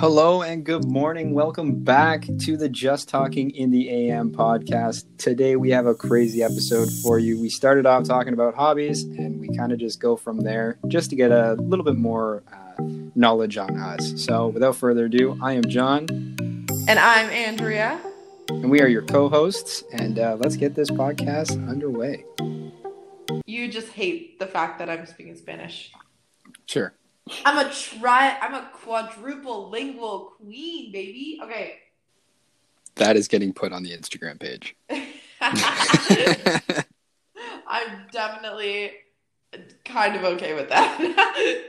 Hello and good morning. Welcome back to the Just Talking in the AM podcast. Today we have a crazy episode for you. We started off talking about hobbies and we kind of just go from there just to get a little bit more uh, knowledge on us. So without further ado, I am John. And I'm Andrea. And we are your co hosts. And uh, let's get this podcast underway. You just hate the fact that I'm speaking Spanish. Sure. I'm a tri I'm a quadruple lingual queen, baby. Okay. That is getting put on the Instagram page. I'm definitely kind of okay with that.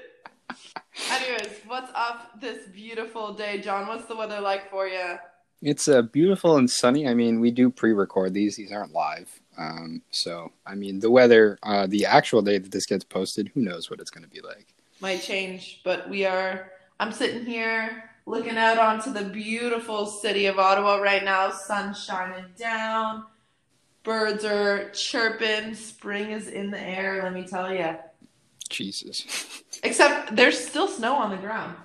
Anyways, what's up this beautiful day, John? What's the weather like for you? It's uh, beautiful and sunny. I mean, we do pre-record these; these aren't live. Um, so, I mean, the weather, uh, the actual day that this gets posted, who knows what it's going to be like might change, but we are. I'm sitting here looking out onto the beautiful city of Ottawa right now. Sun shining down, birds are chirping, spring is in the air. Let me tell you. Jesus. Except there's still snow on the ground.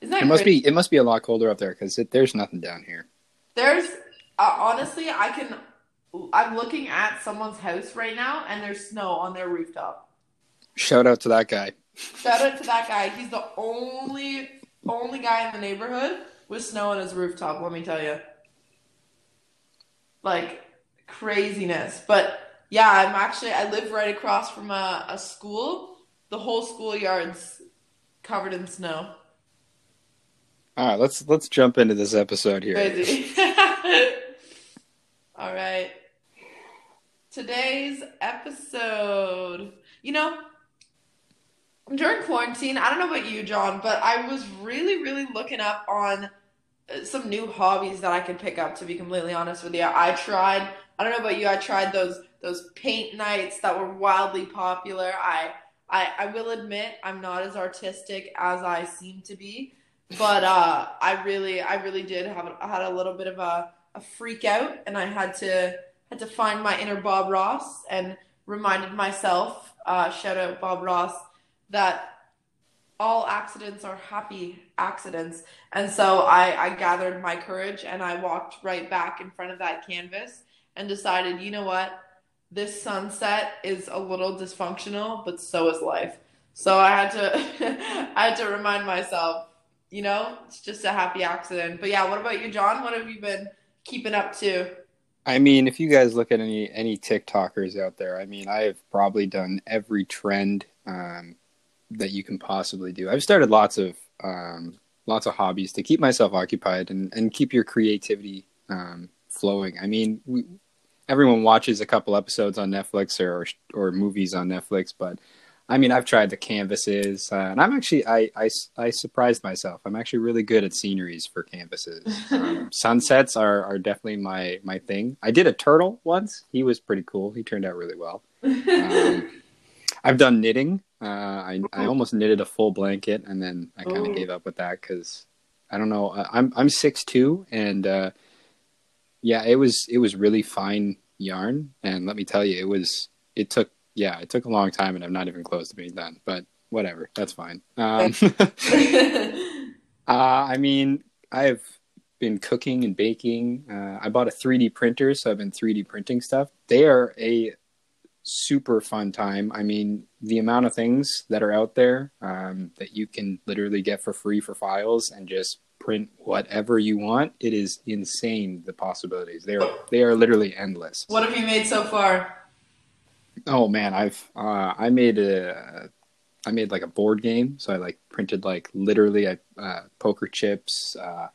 Isn't that it must be. It must be a lot colder up there because there's nothing down here. There's uh, honestly, I can. I'm looking at someone's house right now, and there's snow on their rooftop. Shout out to that guy. Shout out to that guy. He's the only only guy in the neighborhood with snow on his rooftop, let me tell you. Like craziness. But yeah, I'm actually I live right across from a, a school. The whole schoolyard's covered in snow. All right, let's let's jump into this episode here. Crazy. All right. Today's episode. You know, during quarantine, I don't know about you, John, but I was really, really looking up on uh, some new hobbies that I could pick up. To be completely honest with you, I tried. I don't know about you. I tried those those paint nights that were wildly popular. I I, I will admit I'm not as artistic as I seem to be, but uh, I really I really did have I had a little bit of a, a freak out, and I had to had to find my inner Bob Ross and reminded myself. Uh, shout out Bob Ross that all accidents are happy accidents. And so I, I gathered my courage and I walked right back in front of that canvas and decided, you know what? This sunset is a little dysfunctional, but so is life. So I had to I had to remind myself, you know, it's just a happy accident. But yeah, what about you, John? What have you been keeping up to? I mean, if you guys look at any any TikTokers out there, I mean, I have probably done every trend um, that you can possibly do. I've started lots of um, lots of hobbies to keep myself occupied and, and keep your creativity um, flowing. I mean, we, everyone watches a couple episodes on Netflix or or movies on Netflix, but I mean, I've tried the canvases, uh, and I'm actually I, I, I surprised myself. I'm actually really good at sceneries for canvases. Um, sunsets are are definitely my my thing. I did a turtle once. He was pretty cool. He turned out really well. Um, I've done knitting. Uh, I I almost knitted a full blanket, and then I kind of gave up with that because I don't know. I'm I'm six two, and uh, yeah, it was it was really fine yarn, and let me tell you, it was it took yeah it took a long time, and I'm not even close to being done, but whatever, that's fine. Um, uh, I mean, I've been cooking and baking. Uh, I bought a 3D printer, so I've been 3D printing stuff. They are a super fun time. I mean, the amount of things that are out there um, that you can literally get for free for files and just print whatever you want. It is insane the possibilities. They are they are literally endless. What have you made so far? Oh man, I've uh, I made a I made like a board game. So I like printed like literally uh, poker chips. Uh,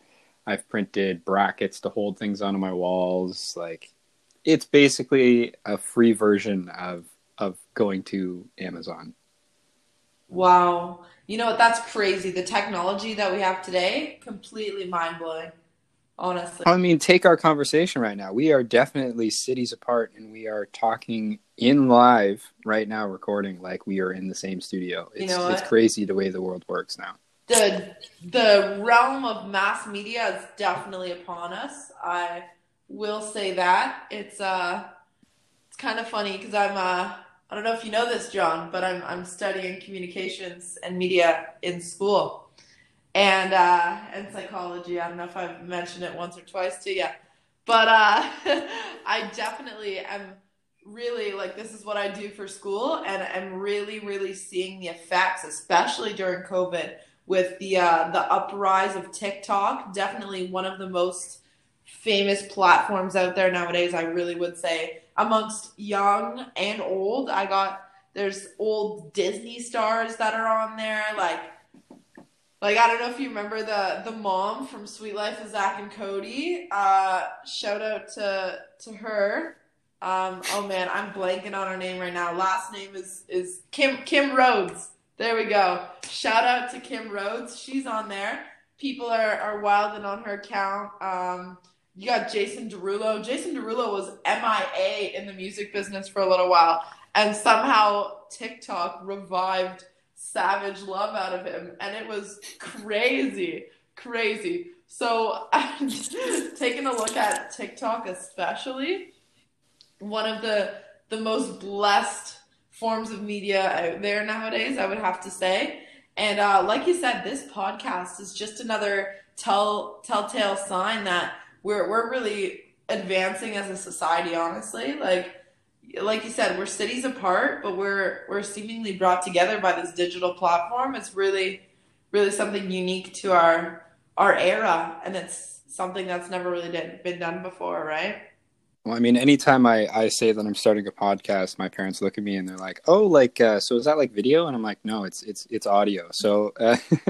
I've printed brackets to hold things onto my walls. Like it's basically a free version of of going to Amazon. Wow. You know what? That's crazy. The technology that we have today, completely mind blowing. Honestly. I mean, take our conversation right now. We are definitely cities apart and we are talking in live right now, recording like we are in the same studio. It's, you know it's crazy the way the world works now. The the realm of mass media is definitely upon us. I will say that it's uh it's kind of funny because I'm uh I don't know if you know this, John, but I'm I'm studying communications and media in school, and uh, and psychology. I don't know if I've mentioned it once or twice to you, but uh, I definitely am really like this is what I do for school, and I'm really really seeing the effects, especially during COVID, with the uh, the uprise of TikTok. Definitely one of the most famous platforms out there nowadays. I really would say amongst young and old. I got there's old Disney stars that are on there, like like I don't know if you remember the the mom from Suite Life of Zack and Cody. Uh, shout out to to her. Um, oh man, I'm blanking on her name right now. Last name is is Kim Kim Rhodes. There we go. Shout out to Kim Rhodes. She's on there. People are are wilding on her account. Um, you got Jason Derulo. Jason Derulo was MIA in the music business for a little while, and somehow TikTok revived savage love out of him, and it was crazy, crazy. So, taking a look at TikTok, especially one of the the most blessed forms of media out there nowadays, I would have to say. And uh, like you said, this podcast is just another tell telltale sign that we're we're really advancing as a society. Honestly, like like you said, we're cities apart, but we're we're seemingly brought together by this digital platform. It's really really something unique to our our era, and it's something that's never really did, been done before, right? Well, I mean, anytime I, I say that I'm starting a podcast, my parents look at me and they're like, "Oh, like, uh, so is that like video?" And I'm like, "No, it's it's it's audio." So uh,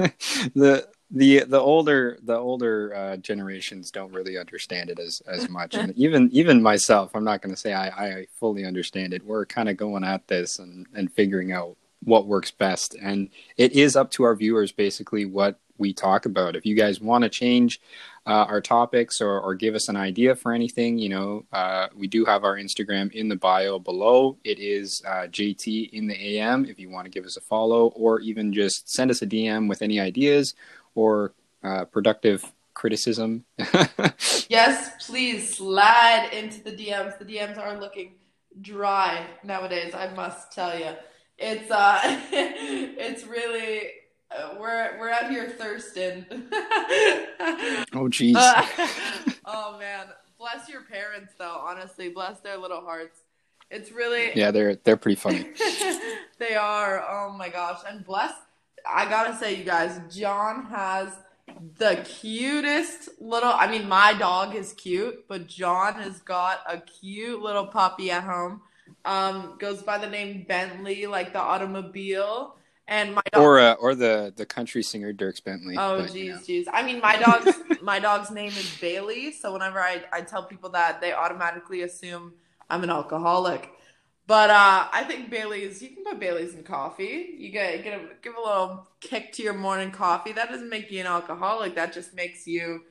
the the the older the older uh, generations don't really understand it as as much. And even even myself i'm not going to say I, I fully understand it. We're kind of going at this and and figuring out what works best. And it is up to our viewers basically what we talk about. If you guys want to change uh, our topics or, or give us an idea for anything you know uh, we do have our instagram in the bio below. It is uh, jt in the am if you want to give us a follow or even just send us a dm with any ideas or uh, productive criticism. yes, please slide into the DMs. The DMs are looking dry nowadays. I must tell you, it's uh, it's really uh, we're we're out here thirsting. oh jeez. Uh, oh man, bless your parents though. Honestly, bless their little hearts. It's really yeah, they're they're pretty funny. they are. Oh my gosh, and bless I gotta say, you guys, John has the cutest little. I mean, my dog is cute, but John has got a cute little puppy at home. Um, goes by the name Bentley, like the automobile. And my dog, or uh, or the the country singer Dierks Bentley. Oh jeez, jeez. I mean, my dog's my dog's name is Bailey, so whenever I I tell people that, they automatically assume I'm an alcoholic. But uh, I think Bailey's. You can put Bailey's in coffee. You get get a, give a little kick to your morning coffee. That doesn't make you an alcoholic. That just makes you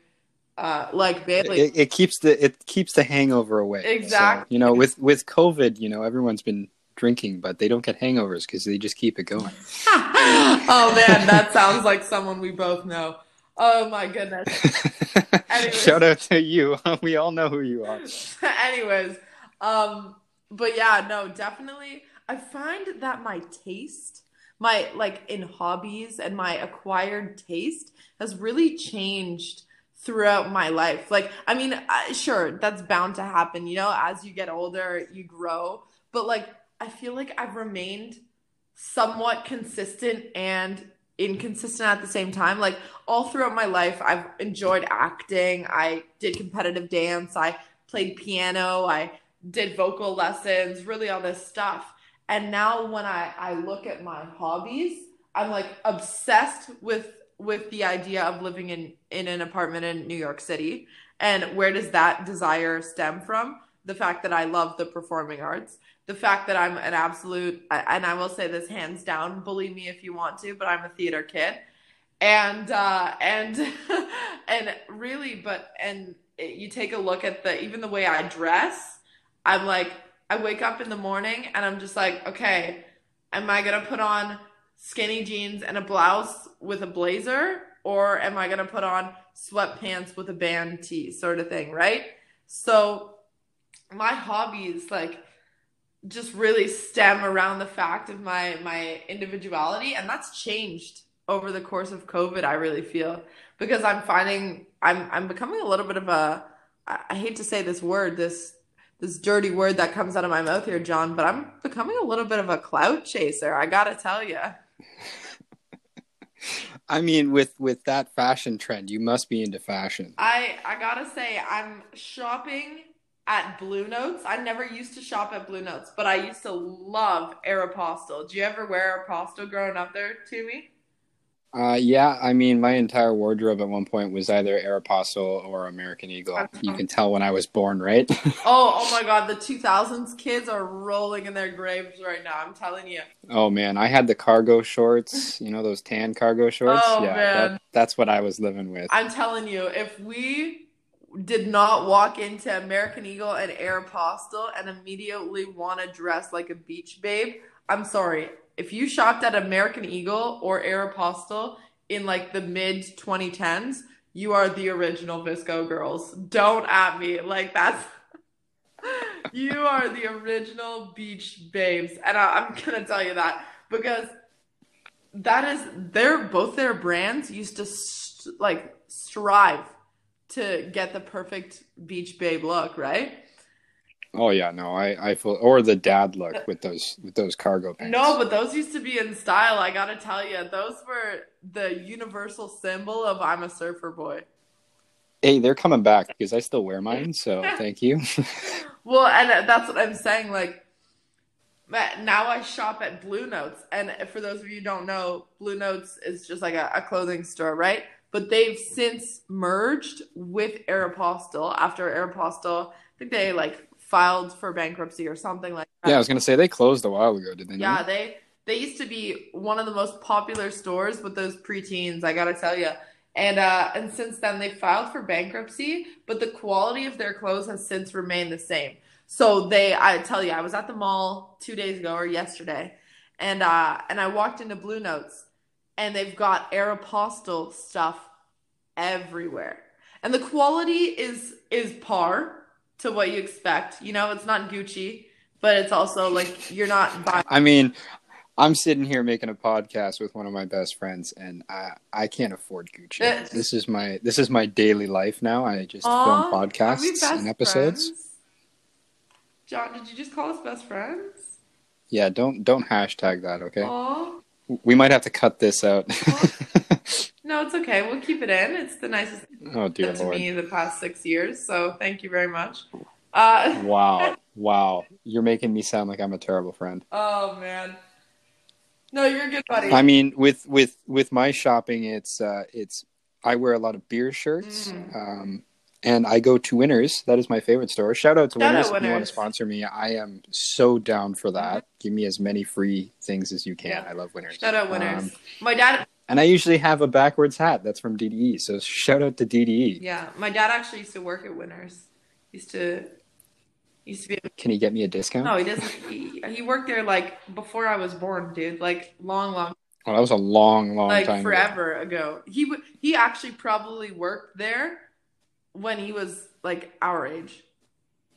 uh, like Bailey. It, it, keeps the it keeps the hangover away. Exactly. So, you know, with with COVID, you know, everyone's been drinking, but they don't get hangovers because they just keep it going. oh man, that sounds like someone we both know. Oh my goodness. Shout out to you. We all know who you are. Anyways, um, but yeah, no, definitely. I find that my taste, my like in hobbies and my acquired taste has really changed throughout my life. Like, I mean, sure, that's bound to happen, you know, as you get older, you grow. But like, I feel like I've remained somewhat consistent and inconsistent at the same time. Like, all throughout my life, I've enjoyed acting. I did competitive dance. I played piano. I did vocal lessons, really all this stuff. And now when I, I look at my hobbies, I'm like obsessed with with the idea of living in in an apartment in New York City. And where does that desire stem from? The fact that I love the performing arts, the fact that I'm an absolute and I will say this hands down, believe me if you want to, but I'm a theater kid. And uh and and really but and you take a look at the even the way I dress I'm like, I wake up in the morning and I'm just like, okay, am I gonna put on skinny jeans and a blouse with a blazer, or am I gonna put on sweatpants with a band tee, sort of thing, right? So my hobbies like just really stem around the fact of my my individuality, and that's changed over the course of COVID, I really feel. Because I'm finding I'm I'm becoming a little bit of a i hate to say this word, this this dirty word that comes out of my mouth here, John, but I'm becoming a little bit of a clout chaser. I gotta tell you. I mean, with with that fashion trend, you must be into fashion. I I gotta say, I'm shopping at Blue Notes. I never used to shop at Blue Notes, but I used to love Aeropostale. Do you ever wear Aeropostale growing up there, to me? Uh, yeah, I mean, my entire wardrobe at one point was either Aeropostale or American Eagle. You can tell when I was born, right? oh, oh my God, the 2000s kids are rolling in their graves right now. I'm telling you. Oh man, I had the cargo shorts. You know those tan cargo shorts? Oh, yeah, man. That, that's what I was living with. I'm telling you, if we did not walk into American Eagle and Aeropostale and immediately want to dress like a beach babe, I'm sorry if you shopped at American Eagle or Aeropostale in like the mid 2010s, you are the original VSCO girls. Don't at me. Like that's you are the original beach babes. And I, am gonna tell you that because that is they're both their brands used to st- like strive to get the perfect beach babe look, right? Oh yeah, no, I I feel or the dad look with those with those cargo pants. No, but those used to be in style. I gotta tell you, those were the universal symbol of I'm a surfer boy. Hey, they're coming back because I still wear mine, so thank you. well, and that's what I'm saying. Like now, I shop at Blue Notes, and for those of you who don't know, Blue Notes is just like a, a clothing store, right? But they've since merged with Aeropostale after Aeropostale. I think they like filed for bankruptcy or something like that. Yeah, I was gonna say they closed a while ago, didn't they? Yeah, they they used to be one of the most popular stores with those preteens. I gotta tell you. And uh, and since then they filed for bankruptcy, but the quality of their clothes has since remained the same. So they, I tell you, I was at the mall two days ago or yesterday, and uh, and I walked into Blue Notes, and they've got Aeropostale stuff everywhere, and the quality is is par to what you expect. You know, it's not Gucci, but it's also like you're not buying. I mean, I'm sitting here making a podcast with one of my best friends, and I I can't afford Gucci. This is my this is my daily life now. I just film podcasts and episodes. Friends? John, did you just call us best friends? Yeah, don't don't hashtag that, okay? Aww. We might have to cut this out. no, it's okay. We'll keep it in. It's the nicest oh, dear to Lord. me the past six years. So thank you very much. Uh, wow, wow! You're making me sound like I'm a terrible friend. Oh man. No, you're a good, buddy. I mean, with with with my shopping, it's uh, it's I wear a lot of beer shirts. Mm. Um, and I go to Winners. That is my favorite store. Shout out to Shout Winners. Out Winners. If you want to sponsor me, I am so down for that. Mm-hmm. Give me as many free things as you can. Yeah. I love Winners. Shout out Winners. Um, my dad. And I usually have a backwards hat. That's from DDE. So shout out to DDE. Yeah, my dad actually used to work at Winners. He used to. Used to be. Can he get me a discount? No, he doesn't. He, he worked there like before I was born, dude. Like long, long. Oh, that was a long, long like time. forever ago. ago. He w- he actually probably worked there when he was like our age.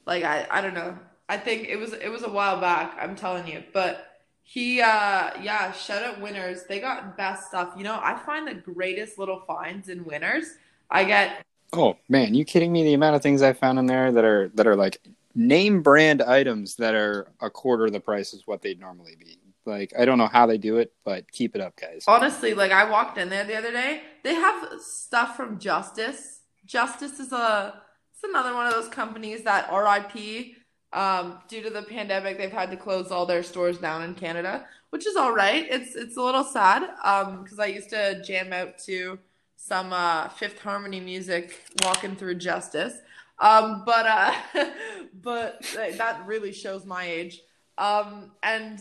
Like I I don't know. I think it was it was a while back, I'm telling you. But he uh yeah, shout out winners. They got best stuff. You know, I find the greatest little finds in winners. I get Oh man, you kidding me? The amount of things I found in there that are that are like name brand items that are a quarter of the price is what they'd normally be. Like I don't know how they do it, but keep it up, guys. Honestly, like I walked in there the other day, they have stuff from Justice Justice is a it's another one of those companies that RIP um, due to the pandemic they've had to close all their stores down in Canada, which is all right. It's it's a little sad because um, I used to jam out to some uh, Fifth Harmony music walking through Justice. Um, but uh, but that really shows my age. Um, and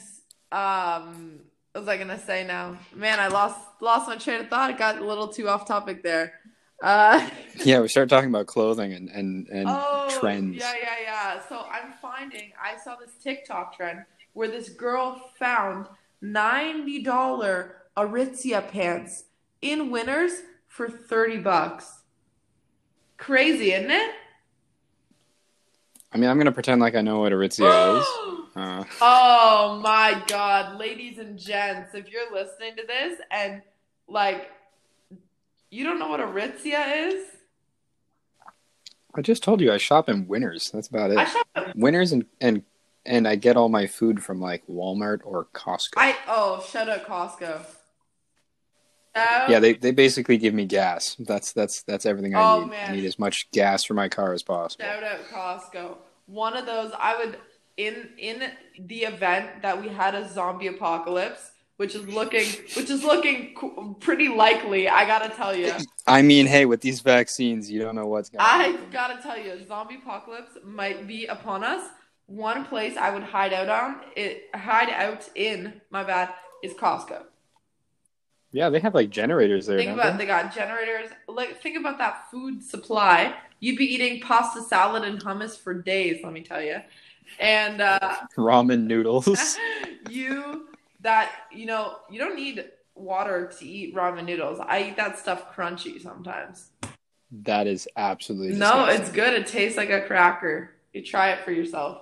um, what was I gonna say now? Man, I lost lost my train of thought. I got a little too off topic there. Uh, yeah, we started talking about clothing and and, and oh, trends. Yeah, yeah, yeah. So I'm finding I saw this TikTok trend where this girl found ninety dollar Aritzia pants in Winners for thirty bucks. Crazy, isn't it? I mean, I'm gonna pretend like I know what Aritzia is. Uh. Oh my god, ladies and gents, if you're listening to this and like you don't know what Aritzia is? I just told you I shop in Winners. That's about it. I shop at Winners and and and I get all my food from like Walmart or Costco. I oh shout out Costco. Yeah, they, they basically give me gas. That's that's that's everything I Oh, need. man. I need as much gas for my car as possible. Shout out Costco. One of those I would in in the event that we had a zombie apocalypse, which is looking which is looking pretty likely. I gotta tell you, I mean, hey, with these vaccines, you don't know what's going to I happen. gotta tell you, zombie apocalypse might be upon us. One place I would hide out on it hide out in my bad is Costco. Yeah, they have like generators there. Think about they? they got generators. Like think about that food supply. You'd be eating pasta salad and hummus for days. Let me tell you. And uh, ramen noodles. you that you know you don't need water to eat ramen noodles. I eat that stuff crunchy sometimes. that is absolutely No, disgusting. it's good. It tastes like a cracker. You try it for yourself.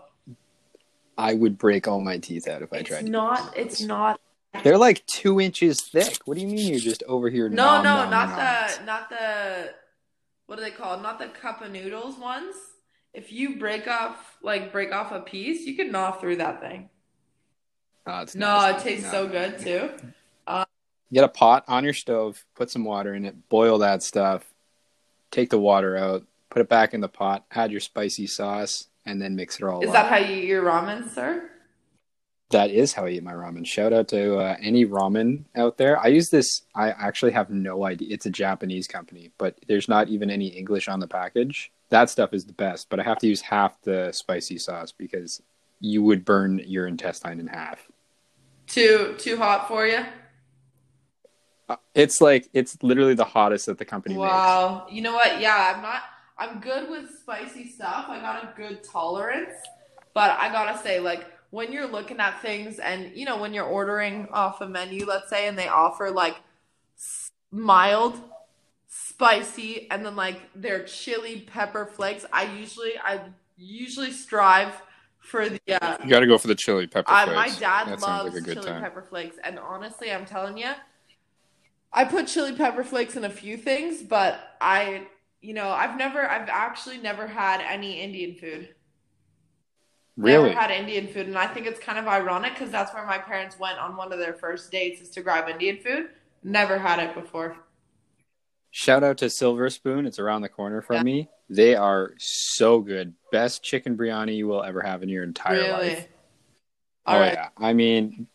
I would break all my teeth out if I It's tried. not. It's not. They're like two inches thick. What do you mean you're just over here? No, nom, no, nom, not nom? the, not the. What are they called? Not the cup of noodles ones. If you break off, like break off a piece, you can gnaw through that thing. Oh, it's No, nasty. it tastes No. so good too. Get a pot on your stove, put some water in it, boil that stuff, take the water out, put it back in the pot, add your spicy sauce, and then mix it all Is up. that how you eat your ramen, sir? that is how I eat my ramen. Shout out to uh, any ramen out there. I use this. I actually have no idea. It's a Japanese company, but there's not even any English on the package. That stuff is the best, but I have to use half the spicy sauce because you would burn your intestine in half. Too too hot for you? It's like it's literally the hottest that the company makes. Wow. You know what? Yeah, I'm not. I'm good with spicy stuff. I got a good tolerance, but I gotta say, like when you're looking at things, and you know, when you're ordering off a menu, let's say, and they offer like mild, spicy, and then like their chili pepper flakes. I usually, I usually strive for the. Uh, You got to go for the chili pepper I, my dad that loves like chili time. pepper flakes, and honestly, I'm telling you, I put chili pepper flakes in a few things, but I, you know, I've never, I've actually never had any Indian food. Really? Never had Indian food, and I think it's kind of ironic because that's where my parents went on one of their first dates is to grab Indian food. Never had it before. Shout out to Silver Spoon. It's around the corner from Yeah. me. They are so good. Best chicken biryani you will ever have in your entire really? life. All oh right. yeah. I mean,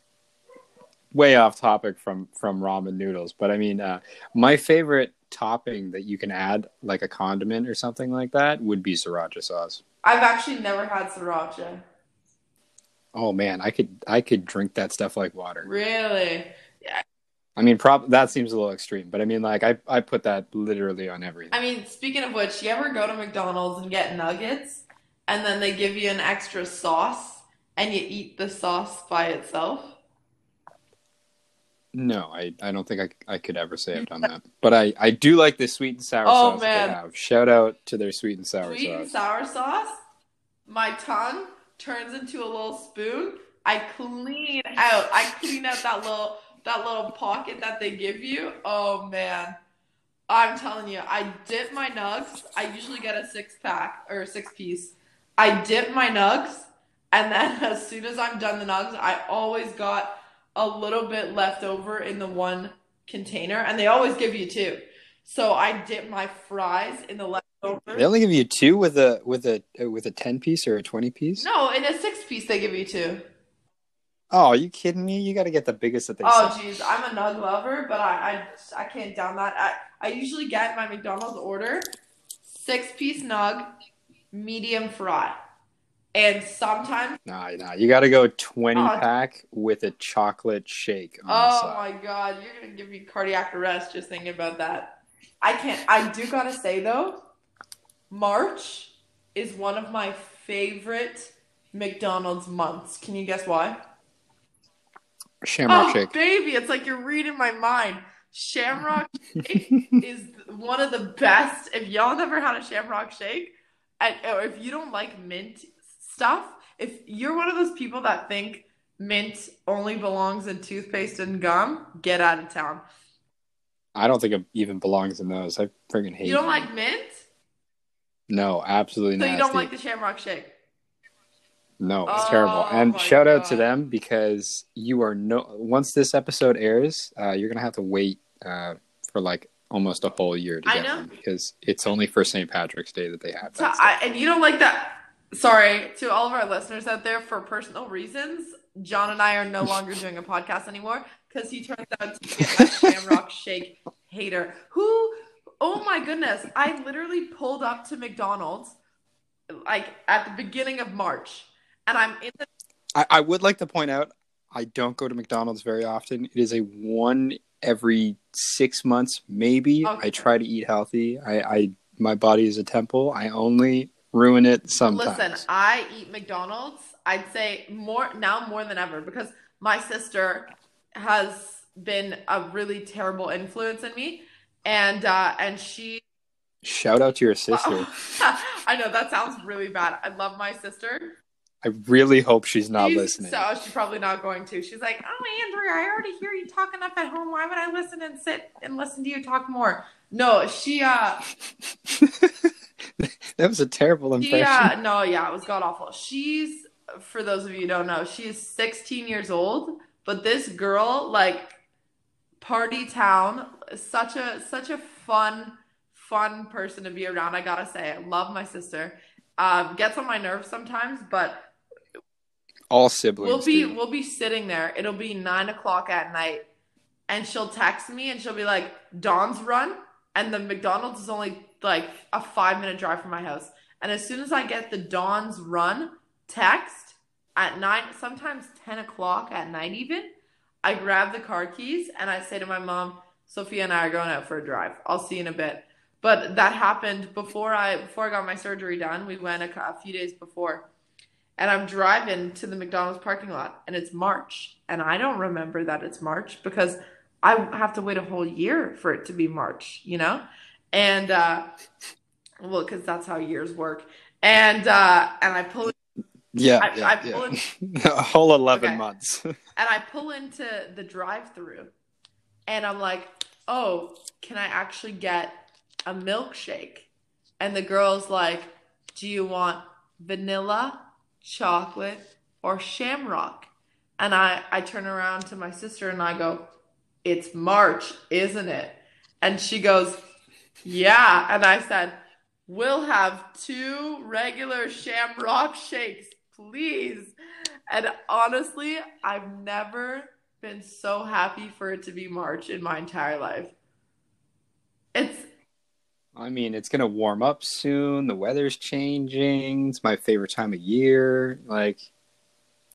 way off topic from from ramen noodles, but I mean, uh, my favorite topping that you can add, like a condiment or something like that, would be sriracha sauce. I've actually never had sriracha. Oh man, I could I could drink that stuff like water. Really? I mean, prob that seems a little extreme, but I mean, like I I put that literally on everything. I mean, speaking of which, you ever go to McDonald's and get nuggets, and then they give you an extra sauce, and you eat the sauce by itself? No, I, I don't think I, I could ever say I've done that. But I, I do like the sweet and sour Oh, sauce man. they have. Shout out to their sweet and sour Sweet and sour sauce. My tongue turns into a little spoon. I clean out. I clean out that little that little pocket that they give you. Oh man. I'm telling you, I dip my nugs. I usually get a six pack or a six piece. I dip my nugs, and then as soon as I'm done the nugs, I always got a little bit left over in the one container, and they always give you two. So I dip my fries in the leftovers. They only give you two with a with a with a ten piece or a twenty piece. No, in a six piece they give you two. Oh, are you kidding me? You got to get the biggest that they Oh jeez, I'm a nug lover, but I, I I can't down that. I I usually get my McDonald's order six piece nug, medium fry, and sometimes Nah, nah. You got to go twenty Oh. pack with a chocolate shake oh my god, you're gonna give me cardiac arrest just thinking about that. I can't. I do gotta say though, March is one of my favorite McDonald's months. Can you guess why? Shamrock oh, shake. baby, it's like you're reading my mind. Shamrock shake is one of the best. If y'all never had a shamrock shake, and or if you don't like mint stuff, if you're one of those people that think mint only belongs in toothpaste and gum, get out of town. I don't think it even belongs in those. I freaking hate. You don't mint. like mint? No, absolutely So not. So you don't like the Shamrock Shake? No, it's Oh, terrible. And shout out to them because you are no. Once this episode airs, uh, you're gonna have to wait uh, for like almost a whole year to I get know. one because it's only for St. Patrick's Day that they have So that. I, and you don't like that. Sorry to all of our listeners out there. For personal reasons, John and I are no longer doing a podcast anymore because he turns out to be a Shamrock Shake hater. Who? Oh my goodness! I literally pulled up to McDonald's like at the beginning of March, and I'm in the I, I would like to point out I don't go to McDonald's very often. It is a one every six months, maybe. Okay. I try to eat healthy. I, I my body is a temple. I only ruin it sometimes. Listen, I eat McDonald's. I'd say more now more than ever because my sister has been a really terrible influence in me, and uh, and she. Shout out to your sister. I know that sounds really bad. I love my sister. I really hope she's not She's- listening. So she's probably not going to. She's like, "Oh, Andrea, I already hear you talk enough at home. Why would I listen and sit and listen to you talk more?" No, she uh that was a terrible She, impression. uh, no, yeah, it was god awful. She's, for those of you who don't know, she's 16 years old, but this girl, like, party town, such a such a fun, fun person to be around. I gotta say, I love my sister. Um, gets on my nerves sometimes, but All siblings. we'll be we'll be sitting there. It'll be nine o'clock at night, and she'll text me and she'll be like, "Dawn's run," and the McDonald's is only like a five minute drive from my house. And as soon as I get the Dawn's run text at nine, sometimes ten o'clock at night, even, I grab the car keys and I say to my mom, "Sophia and I are going out for a drive. I'll see you in a bit." But that happened before I before I got my surgery done. We went a, a few days before and I'm driving to the McDonald's parking lot and it's March and I don't remember that it's March because I have to wait a whole year for it to be March, you know? And uh well cuz that's how years work. And uh and I pull Yeah, I- yeah, I yeah. pulled- a whole eleven Okay. months. and I pull into the drive-through and I'm like, "Oh, can I actually get a milkshake?" And the girl's like, "Do you want vanilla, chocolate, or shamrock?" And I I turn around to my sister and I go, "It's March, isn't it?" And she goes, "Yeah." And I said, "We'll have two regular shamrock shakes, please." And honestly, I've never been so happy for it to be March in my entire life. It's I mean, it's gonna warm up soon. The weather's changing. It's my favorite time of year. Like,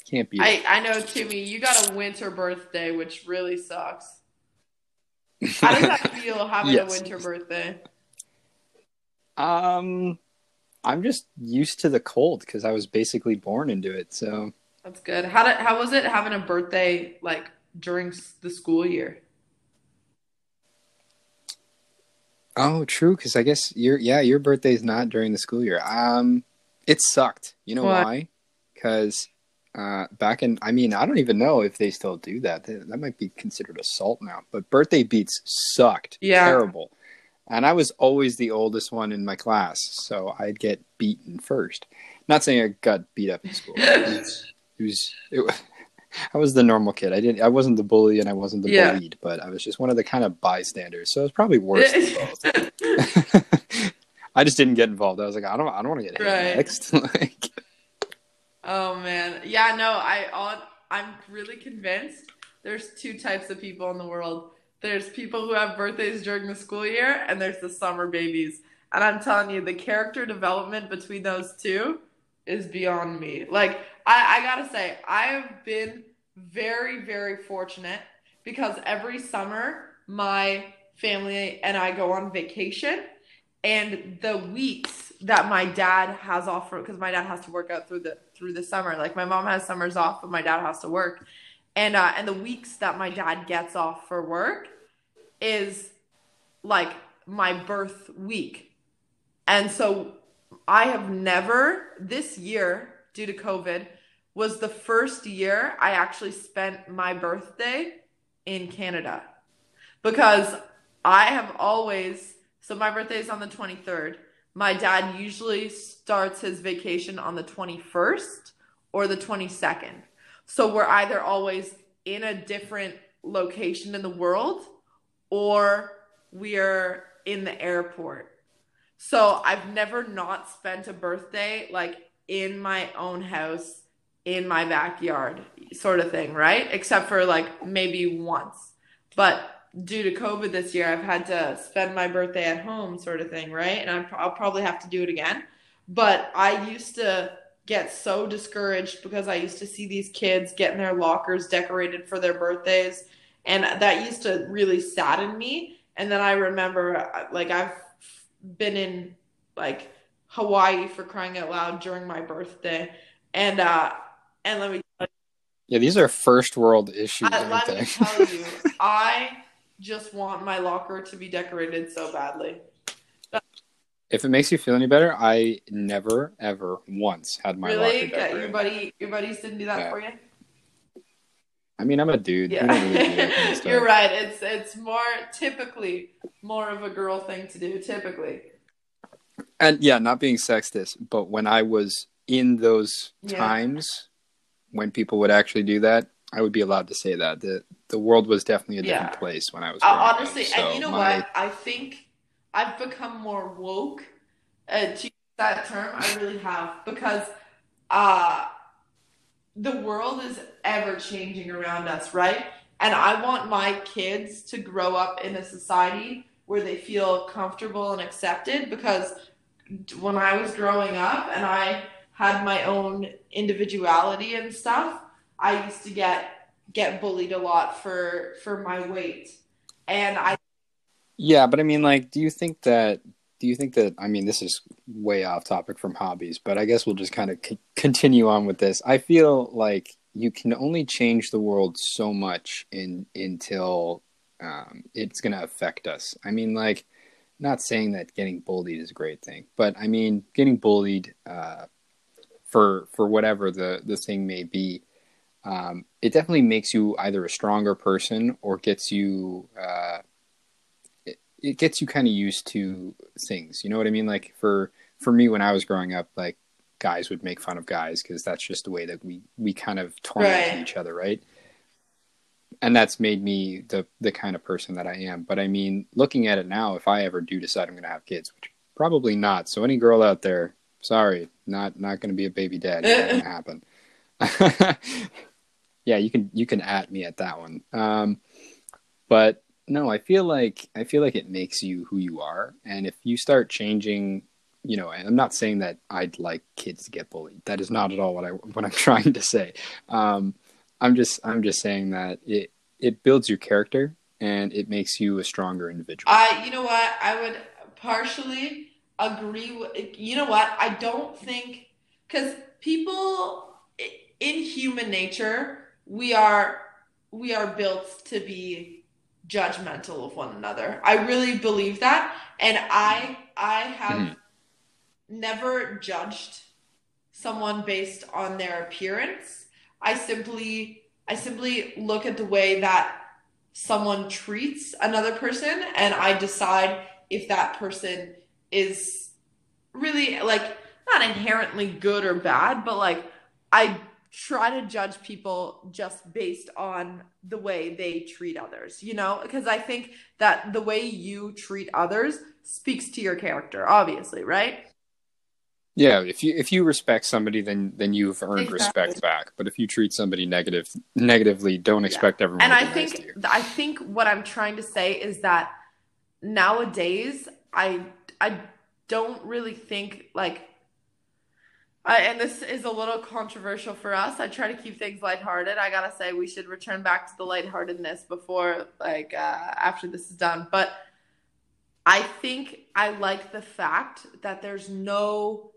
can't be. I I know Timmy, you got a winter birthday, which really sucks. How does that feel having Yes. a winter birthday? um, I'm just used to the cold because I was basically born into it. So That's good. How did how was it having a birthday like during the school year? Oh, true. Because I guess your yeah your birthday is not during the school year. Um, it sucked. You know Why? why? Because uh, back in I mean I don't even know if they still do that. That, that might be considered assault now. But birthday beats sucked. Yeah. Terrible. And I was always the oldest one in my class, so I'd get beaten first. Not saying I got beat up in school. It was, it was, it was I was the normal kid. I didn't. I wasn't the bully, and I wasn't the Yeah. bullied, but I was just one of the kind of bystanders. So it was probably worse than both. I just didn't get involved. I was like, I don't, I don't want to get hit Right. next. like, Oh man, yeah, no, I all, I'm really convinced there's two types of people in the world. There's people who have birthdays during the school year, and there's the summer babies. And I'm telling you, the character development between those two is beyond me. Like, I, I gotta say, I have been very, very fortunate because every summer my family and I go on vacation, and the weeks that my dad has off because my dad has to work out through the through the summer. Like my mom has summers off, but my dad has to work, and uh, and the weeks that my dad gets off for work is like my birth week, and so I have never this year due to COVID was the first year I actually spent my birthday in Canada because I have always, so my birthday is on the 23rd. My dad usually starts his vacation on the 21st or the 22nd. So we're either always in a different location in the world or we're in the airport. So I've never not spent a birthday like in my own house in my backyard sort of thing, right? Except for like maybe once. But due to COVID this year, I've had to spend my birthday at home sort of thing, right? And I'll probably have to do it again. But I used to get so discouraged because I used to see these kids getting their lockers decorated for their birthdays. And that used to really sadden me. And then I remember, like, I've been in, like, Hawaii for crying out loud during my birthday. And, uh, and let me yeah, these are first world issues. I, let me tell you, I just want my locker to be decorated so badly. If it makes you feel any better, I never ever once had my really? locker decorated. Your buddy, your buddies didn't do that yeah. for you. I mean, I'm a dude. Yeah. Really kind of You're right. It's it's more typically more of a girl thing to do. Typically. And yeah, not being sexist, but when I was in those yeah. times when people would actually do that, I would be allowed to say that the the world was definitely a different yeah. place when I was. Uh, honestly, so and you know my... what? I think I've become more woke. Uh, to use that term, I really have because uh, the world is ever changing around us, right? And I want my kids to grow up in a society where they feel comfortable and accepted because when I was growing up and I had my own individuality and stuff, I used to get get bullied a lot for for my weight. And I Yeah, but I mean like do you think that do you think that I mean this is way off topic from hobbies, but I guess we'll just kind of c- continue on with this. I feel like you can only change the world so much in until um, it's going to affect us. I mean, like, not saying that getting bullied is a great thing, but I mean, getting bullied uh, for for whatever the the thing may be, um, it definitely makes you either a stronger person or gets you uh, it, it gets you kind of used to things. You know what I mean? Like for for me when I was growing up, like guys would make fun of guys because that's just the way that we we kind of torment right. each other, right? And that's made me the the kind of person that I am. But I mean, looking at it now, if I ever do decide I'm going to have kids, which probably not. So any girl out there, sorry, not not going to be a baby dad. Not going to happen. yeah, you can you can at me at that one. Um, but no, I feel like I feel like it makes you who you are, and if you start changing, you know, and I'm not saying that I'd like kids to get bullied. That is not at all what I what I'm trying to say. Um, I'm just I'm just saying that it it builds your character and it makes you a stronger individual. I you know what? I would partially agree with you know what? I don't think because people in human nature we are we are built to be judgmental of one another. I really believe that. And i i have mm-hmm. never judged someone based on their appearance i simply i simply look at the way that someone treats another person and i decide if that person is really like not inherently good or bad, but like I try to judge people just based on the way they treat others, you know? Because I think that the way you treat others speaks to your character, obviously, right? Yeah, if you if you respect somebody, then then you've earned exactly. respect back. But if you treat somebody negative negatively, don't expect yeah. everyone. And I think nice I think what I'm trying to say is that nowadays I I don't really think like I, and this is a little controversial for us. I try to keep things lighthearted. I gotta say, we should return back to the lightheartedness before, like, uh, after this is done. But I think I like the fact that there's no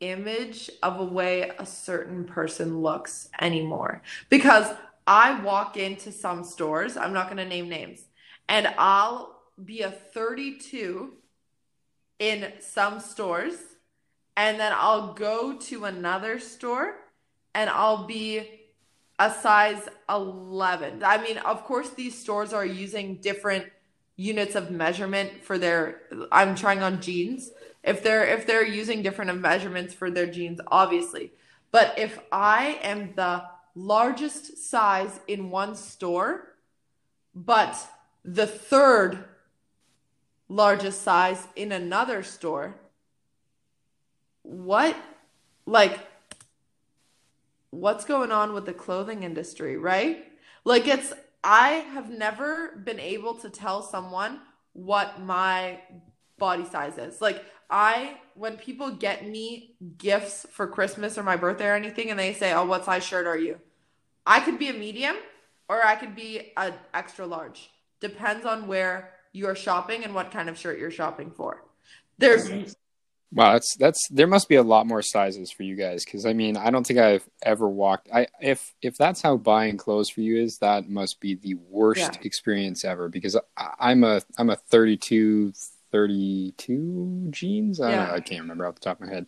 image of a way a certain person looks anymore. Because I walk into some stores, I'm not gonna name names, and I'll be a 32 in some stores and then I'll go to another store and I'll be a size 11. I mean, of course these stores are using different units of measurement for their I'm trying on jeans. If they're if they're using different measurements for their jeans, obviously. But if I am the largest size in one store, but the third largest size in another store, what like what's going on with the clothing industry, right? Like it's I have never been able to tell someone what my body sizes. Like I when people get me gifts for Christmas or my birthday or anything and they say, "Oh, what size shirt are you?" I could be a medium or I could be an extra large. Depends on where you're shopping and what kind of shirt you're shopping for. There's Wow, that's that's there must be a lot more sizes for you guys because I mean I don't think I've ever walked. I if if that's how buying clothes for you is, that must be the worst Yeah. experience ever because I, I'm a I'm a 32 32 jeans. I don't Yeah. know, I can't remember off the top of my head.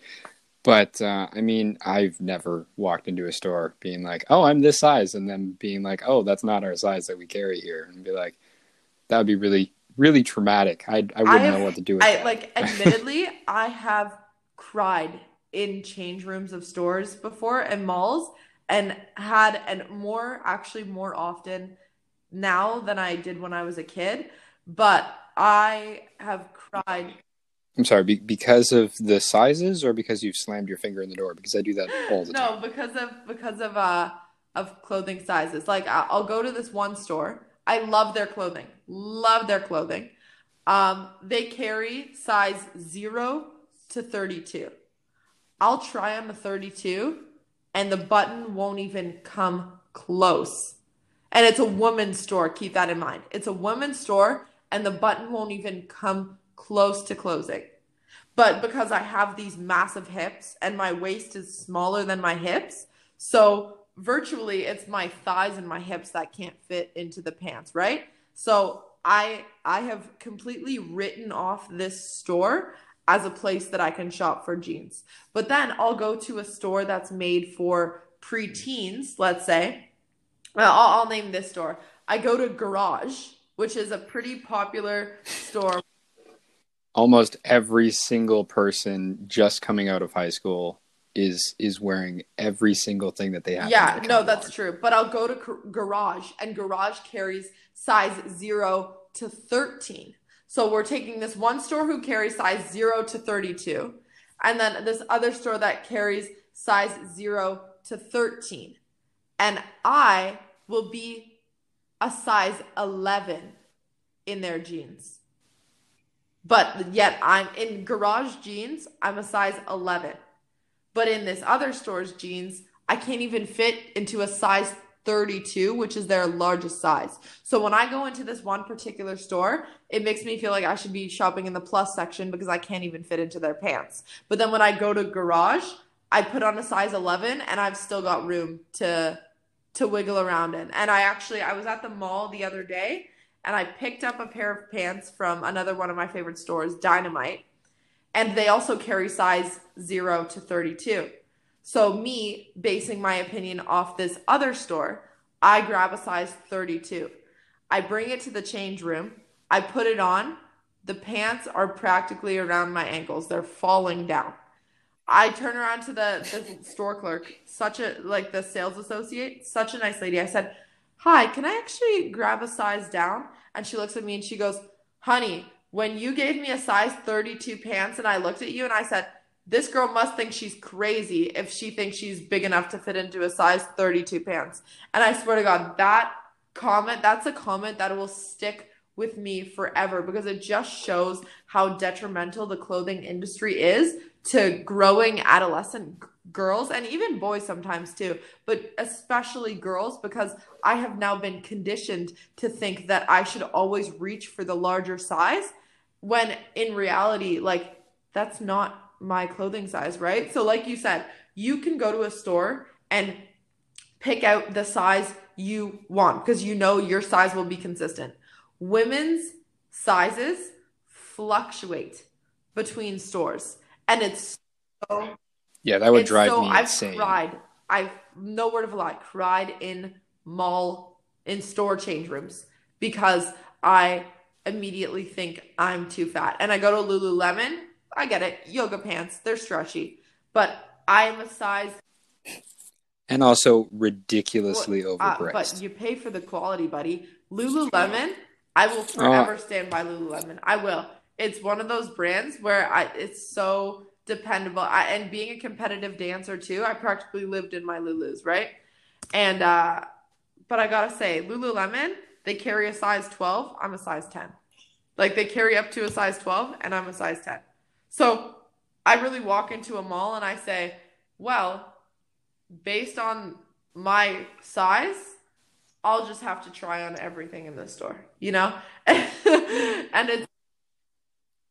But uh, I mean, I've never walked into a store being like, "Oh, I'm this size," and then being like, "Oh, that's not our size that we carry here," and be like, "That would be really, really traumatic." I I wouldn't have- know what to do with I that. like admittedly, I have cried in change rooms of stores before and malls and had and more actually more often now than I did when I was a kid, but I have I'm sorry, be- because of the sizes or because you've slammed your finger in the door? Because I do that all the time. No, because of because of uh of clothing sizes. Like I- I'll go to this one store. I love their clothing. Love their clothing. Um, they carry size 0 to 32. I'll try on the 32 and the button won't even come close. And it's a woman's store, keep that in mind. It's a woman's store and the button won't even come close to closing. But because I have these massive hips and my waist is smaller than my hips, so virtually it's my thighs and my hips that can't fit into the pants, right? So I I have completely written off this store as a place that I can shop for jeans. But then I'll go to a store that's made for preteens, let's say. I'll, I'll name this store. I go to Garage, which is a pretty popular store Almost every single person just coming out of high school is is wearing every single thing that they have. Yeah, no, that's true. But I'll go to Gar- Garage, and Garage carries size 0 to 13. So we're taking this one store who carries size 0 to 32, and then this other store that carries size 0 to 13. And I will be a size 11 in their jeans. But yet I'm in Garage jeans, I'm a size 11. But in this other store's jeans, I can't even fit into a size 32, which is their largest size. So when I go into this one particular store, it makes me feel like I should be shopping in the plus section because I can't even fit into their pants. But then when I go to Garage, I put on a size 11 and I've still got room to to wiggle around in. And I actually I was at the mall the other day and I picked up a pair of pants from another one of my favorite stores, Dynamite. And they also carry size 0 to 32. So, me basing my opinion off this other store, I grab a size 32. I bring it to the change room. I put it on. The pants are practically around my ankles. They're falling down. I turn around to the, the store clerk, such a like the sales associate, such a nice lady. I said, Hi, can I actually grab a size down? And she looks at me and she goes, Honey, when you gave me a size 32 pants and I looked at you and I said, This girl must think she's crazy if she thinks she's big enough to fit into a size 32 pants. And I swear to God, that comment, that's a comment that will stick with me forever because it just shows how detrimental the clothing industry is to growing adolescent girls and even boys sometimes too, but especially girls because I have now been conditioned to think that I should always reach for the larger size when in reality, like, that's not my clothing size, right? So, like you said, you can go to a store and pick out the size you want because you know your size will be consistent. Women's sizes fluctuate between stores, and it's so Yeah, that would it's drive so, me I've insane. cried. I've no word of a lie, cried in mall in store change rooms because I immediately think I'm too fat. And I go to Lululemon, I get it, yoga pants, they're stretchy, but I'm a size and also ridiculously well, overpriced. Uh, but you pay for the quality, buddy. Lululemon, I will forever uh, stand by Lululemon. I will. It's one of those brands where I it's so dependable. I, and being a competitive dancer too, I practically lived in my Lulus, right? And uh but I gotta say, Lululemon, they carry a size 12. I'm a size 10. Like they carry up to a size 12, and I'm a size 10. So I really walk into a mall and I say, well, based on my size, I'll just have to try on everything in this store, you know? and it's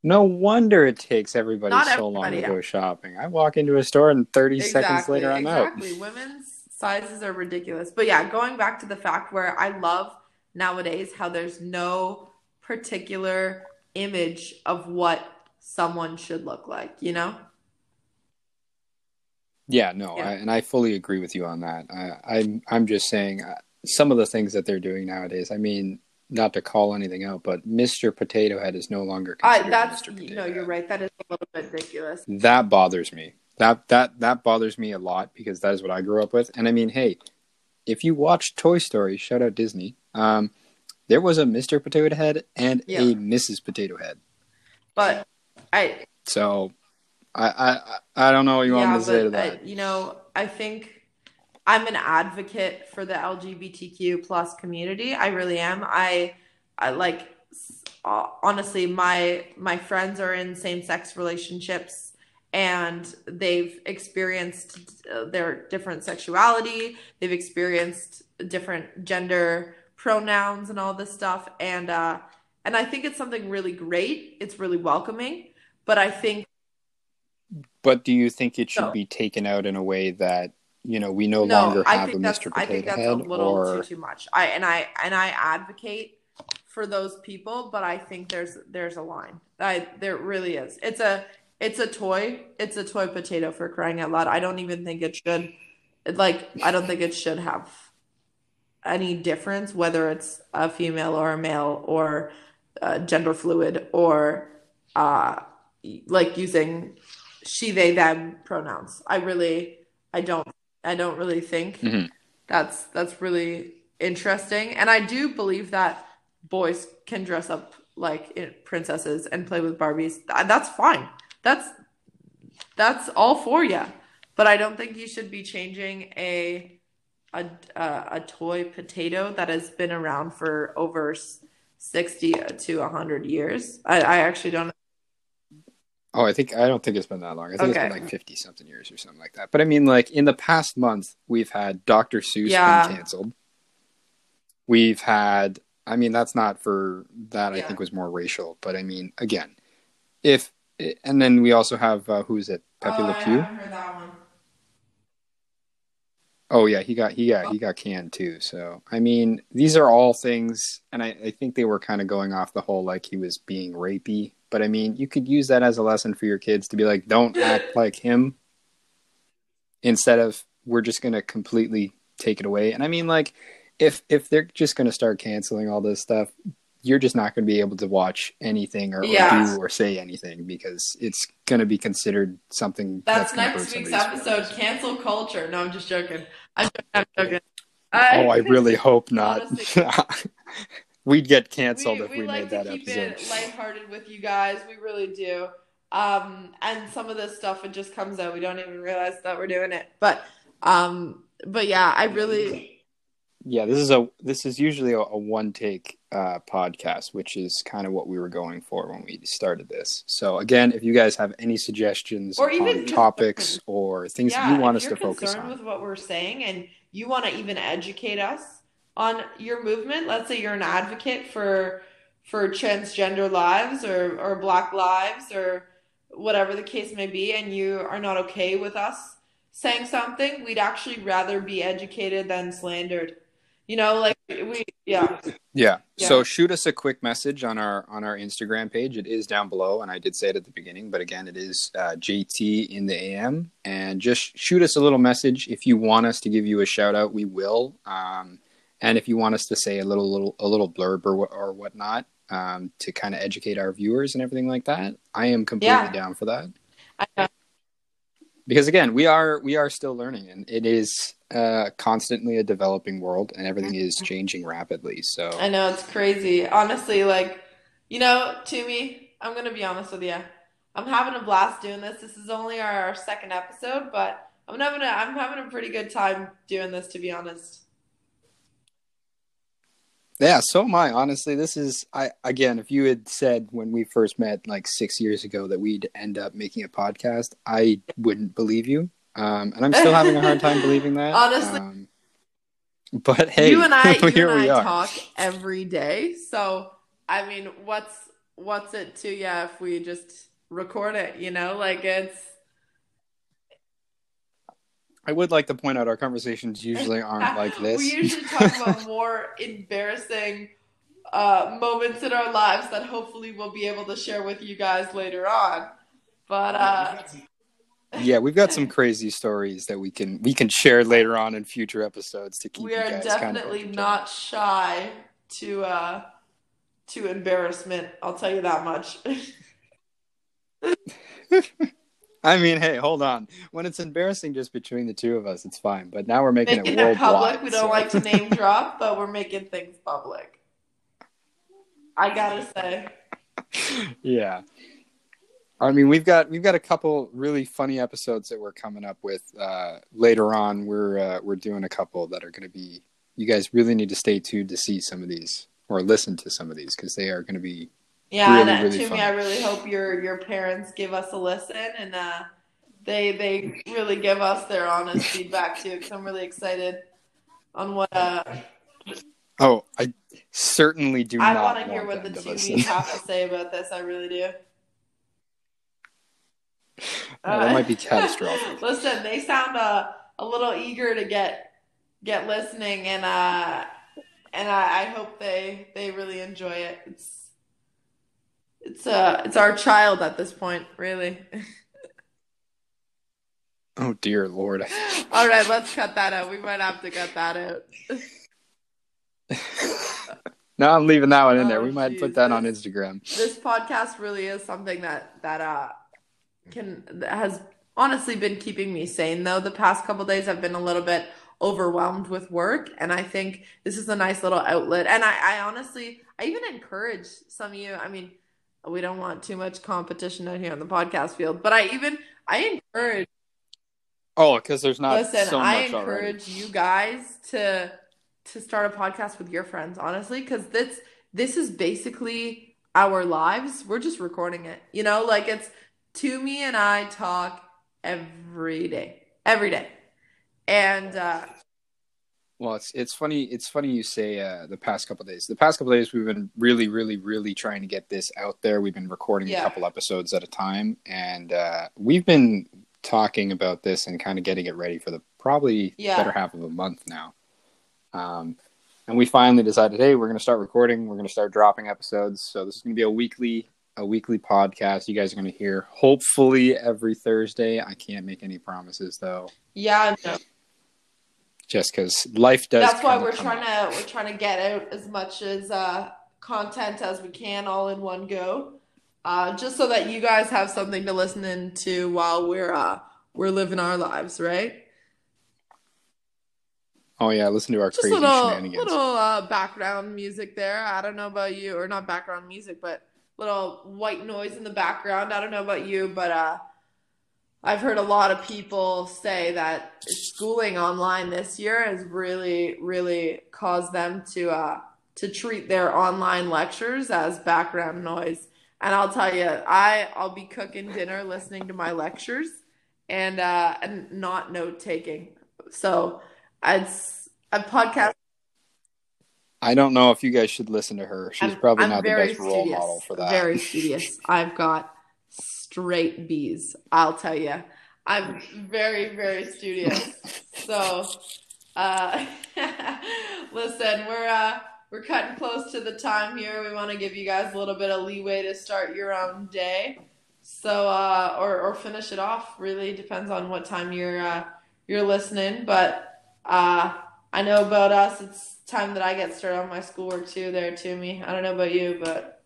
no wonder it takes everybody Not so long to go shopping. I walk into a store and 30 exactly, seconds later I'm exactly. out. Exactly. Women's sizes are ridiculous. But yeah, going back to the fact where I love nowadays how there's no particular image of what someone should look like, you know? Yeah, no, yeah. I, and I fully agree with you on that. I, I'm I'm just saying uh, some of the things that they're doing nowadays. I mean, not to call anything out, but Mr. Potato Head is no longer considered I, that's, Mr. Potato No, you're right. That is a little bit ridiculous. That bothers me. That that that bothers me a lot because that is what I grew up with. And I mean, hey, if you watch Toy Story, shout out Disney. Um, there was a Mr. Potato Head and yeah. a Mrs. Potato Head. But I so I, I I don't know what you yeah, want me to say to that. I, you know, I think I'm an advocate for the LGBTQ plus community. I really am. I I like honestly my my friends are in same sex relationships and they've experienced uh, their different sexuality, they've experienced different gender pronouns and all this stuff and uh and I think it's something really great. It's really welcoming, but I think but do you think it should no. be taken out in a way that you know we no, no longer have a Mr. Potato I think that's Head, a little or... too, too much. I and I and I advocate for those people, but I think there's there's a line. I there really is. It's a it's a toy. It's a toy potato for crying out loud. I don't even think it should like I don't think it should have any difference whether it's a female or a male or uh, gender fluid or uh like using she they them pronouns i really i don't i don't really think mm-hmm. that's that's really interesting. And i do believe that boys can dress up like princesses and play with barbies. That's fine. That's that's all for you but i don't think you should be changing a a, a toy potato that has been around for over 60 to 100 years. I, I actually don't Oh, I think I don't think it's been that long. I think okay. it's been like fifty something years or something like that. But I mean, like in the past month, we've had Dr. Seuss yeah. being canceled. We've had. I mean, that's not for that. Yeah. I think was more racial. But I mean, again, if and then we also have uh, who's it? Pepe oh, Le Pew. Oh yeah, he got he got he got canned too. So I mean, these are all things, and I, I think they were kind of going off the whole like he was being rapey but I mean, you could use that as a lesson for your kids to be like, don't act like him instead of we're just going to completely take it away. And I mean, like, if if they're just going to start canceling all this stuff, you're just not going to be able to watch anything or, yeah. or do or say anything because it's going to be considered something. That's, that's next week's episode. Cancel culture. No, I'm just joking. I'm joking. I'm joking. I, oh, I really hope not. we'd get canceled we, if we, we like made that episode. We like to keep it lighthearted with you guys. We really do. Um, and some of this stuff it just comes out. We don't even realize that we're doing it. But um, but yeah, I really. Yeah, this is a this is usually a, a one take uh, podcast, which is kind of what we were going for when we started this. So again, if you guys have any suggestions or even topics or things yeah, you want us to focus on with what we're saying, and you want to even educate us on your movement. Let's say you're an advocate for for transgender lives or or black lives or whatever the case may be and you are not okay with us saying something we'd actually rather be educated than slandered. You know like we yeah. yeah. Yeah. So shoot us a quick message on our on our instagram page. It is down below and i did say it at the beginning but again it is uh, jt in the am and just shoot us a little message if you want us to give you a shout out we will. Um, and if you want us to say a little little a little blurb or or whatnot, um, to kind of educate our viewers and everything like that, I am completely Yeah. down for that. I. Because again, we are we are still learning, and it is uh, constantly a developing world, and everything is changing rapidly. So I know it's crazy. Honestly, like, you know, to me, I'm gonna be honest with you. I'm having a blast doing this. This is only our, our second episode, but I'm having a I'm having a pretty good time doing this to be honest. Yeah, so am I. Honestly, this is I again. If you had said when we first met, like six years ago, that we'd end up making a podcast, I wouldn't believe you. Um, and I'm still having a hard time believing that. Honestly. um, but hey, you and I, you here and we I are. talk every day. So I mean, what's what's it to you if we just record it? You know, like it's I would like to point out our conversations usually aren't like this. We usually talk about more embarrassing uh, moments in our lives that hopefully we'll be able to share with you guys later on. But uh, yeah, we've got some crazy stories that we can we can share later on in future episodes to keep we you are guys kind of definitely not shy to uh, to embarrassment. I'll tell you that much. I mean, hey, hold on. When it's embarrassing just between the two of us, it's fine. But now we're making, making it public. We don't so- like to name drop, but we're making things public. I gotta say. yeah. I mean, we've got we've got a couple really funny episodes that we're coming up with uh, later on. We're uh, we're doing a couple that are going to be. You guys really need to stay tuned to see some of these or listen to some of these because they are going to be. Yeah, Really, and really to fun. me, I really hope your your parents give us a listen and uh, they they really give us their honest feedback too. Because I'm really excited on what uh, Oh, I certainly do I not want want to hear what the them to two listen. B's have to say about this. I really do. That might be catastrophic. Listen, they sound uh, a little eager to get get listening, and uh, and I, I hope they they really enjoy it. It's it's uh it's our child at this point, really. Oh dear lord. All right, let's cut that out. We might have to cut that out. no, I'm leaving that one in there. Oh, We might geez, put that on Instagram. This podcast really is something that that uh can that has honestly been keeping me sane though. The past couple days I've been a little bit overwhelmed with work and I think this is a nice little outlet. And I, I honestly I even encourage some of you, I mean, we don't want too much competition out here on the podcast field, but I even I encourage Oh, because there's not Listen, so I much already. encourage you guys to to start a podcast with your friends, honestly, because this this is basically our lives. We're just recording it. You know, like it's to me and I talk every day. Every day. And uh Well, it's it's funny. It's funny you say uh, the past couple days. The past couple days, we've been really, really, really trying to get this out there. We've been recording Yeah. a couple episodes at a time, and uh, we've been talking about this and kind of getting it ready for the probably Yeah. better half of a month now. Um, and we finally decided, hey, we're going to start recording. We're going to start dropping episodes. So this is going to be a weekly a weekly podcast. You guys are going to hear hopefully every Thursday. I can't make any promises though, yeah, no. Just because life does. that's why we're trying up. to we're trying to get out as much as uh content as we can all in one go. Uh just so that you guys have something to listen into while we're uh we're living our lives, right? Oh yeah, listen to our Just crazy little shenanigans. little uh, background music there. I don't know about you, or not background music, but little white noise in the background. I don't know about you, but uh, I've heard a lot of people say that schooling online this year has really, really caused them to uh, to treat their online lectures as background noise. And I'll tell you, I I'll be cooking dinner, listening to my lectures, and uh, and not note taking. So it's a podcast. I don't know if you guys should listen to her. She's I'm- probably I'm not the best role model for that. Very studious. I've got straight B's. I'll tell you. I'm very, very studious. So, uh, listen, we're uh, we're cutting close to the time here. We want to give you guys a little bit of leeway to start your own day. So, uh, or or finish it off. Really depends on what time you're uh, you're listening. But uh, I know about us. It's time that I get started on my schoolwork too. There to me. I don't know about you, but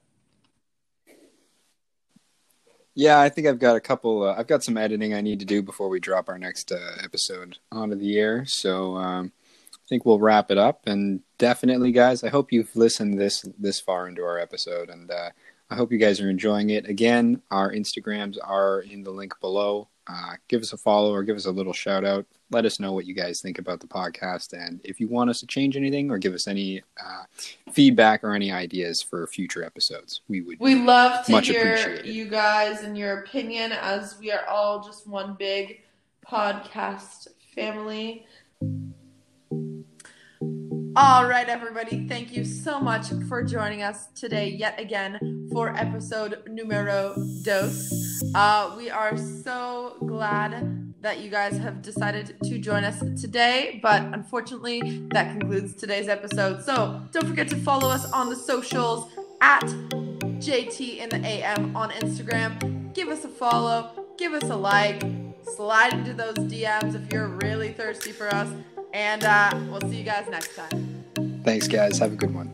Yeah, I think I've got a couple. Uh, I've got some editing I need to do before we drop our next uh, episode onto the air. So um, I think we'll wrap it up. And definitely, guys, I hope you've listened this this far into our episode, and uh, I hope you guys are enjoying it. Again, our Instagrams are in the link below. Uh, give us a follow or give us a little shout out. Let us know what you guys think about the podcast, and if you want us to change anything or give us any uh, feedback or any ideas for future episodes, we would. We love to hear you guys and your opinion as we are all just one big podcast family. All right, everybody. Thank you so much for joining us today, yet again, for episode numero dos. Uh, we are so glad that you guys have decided to join us today, but unfortunately, that concludes today's episode. So don't forget to follow us on the socials at JT in the AM on Instagram. Give us a follow, give us a like, slide into those DMs if you're really thirsty for us, and uh, we'll see you guys next time. Thanks, guys. Have a good one.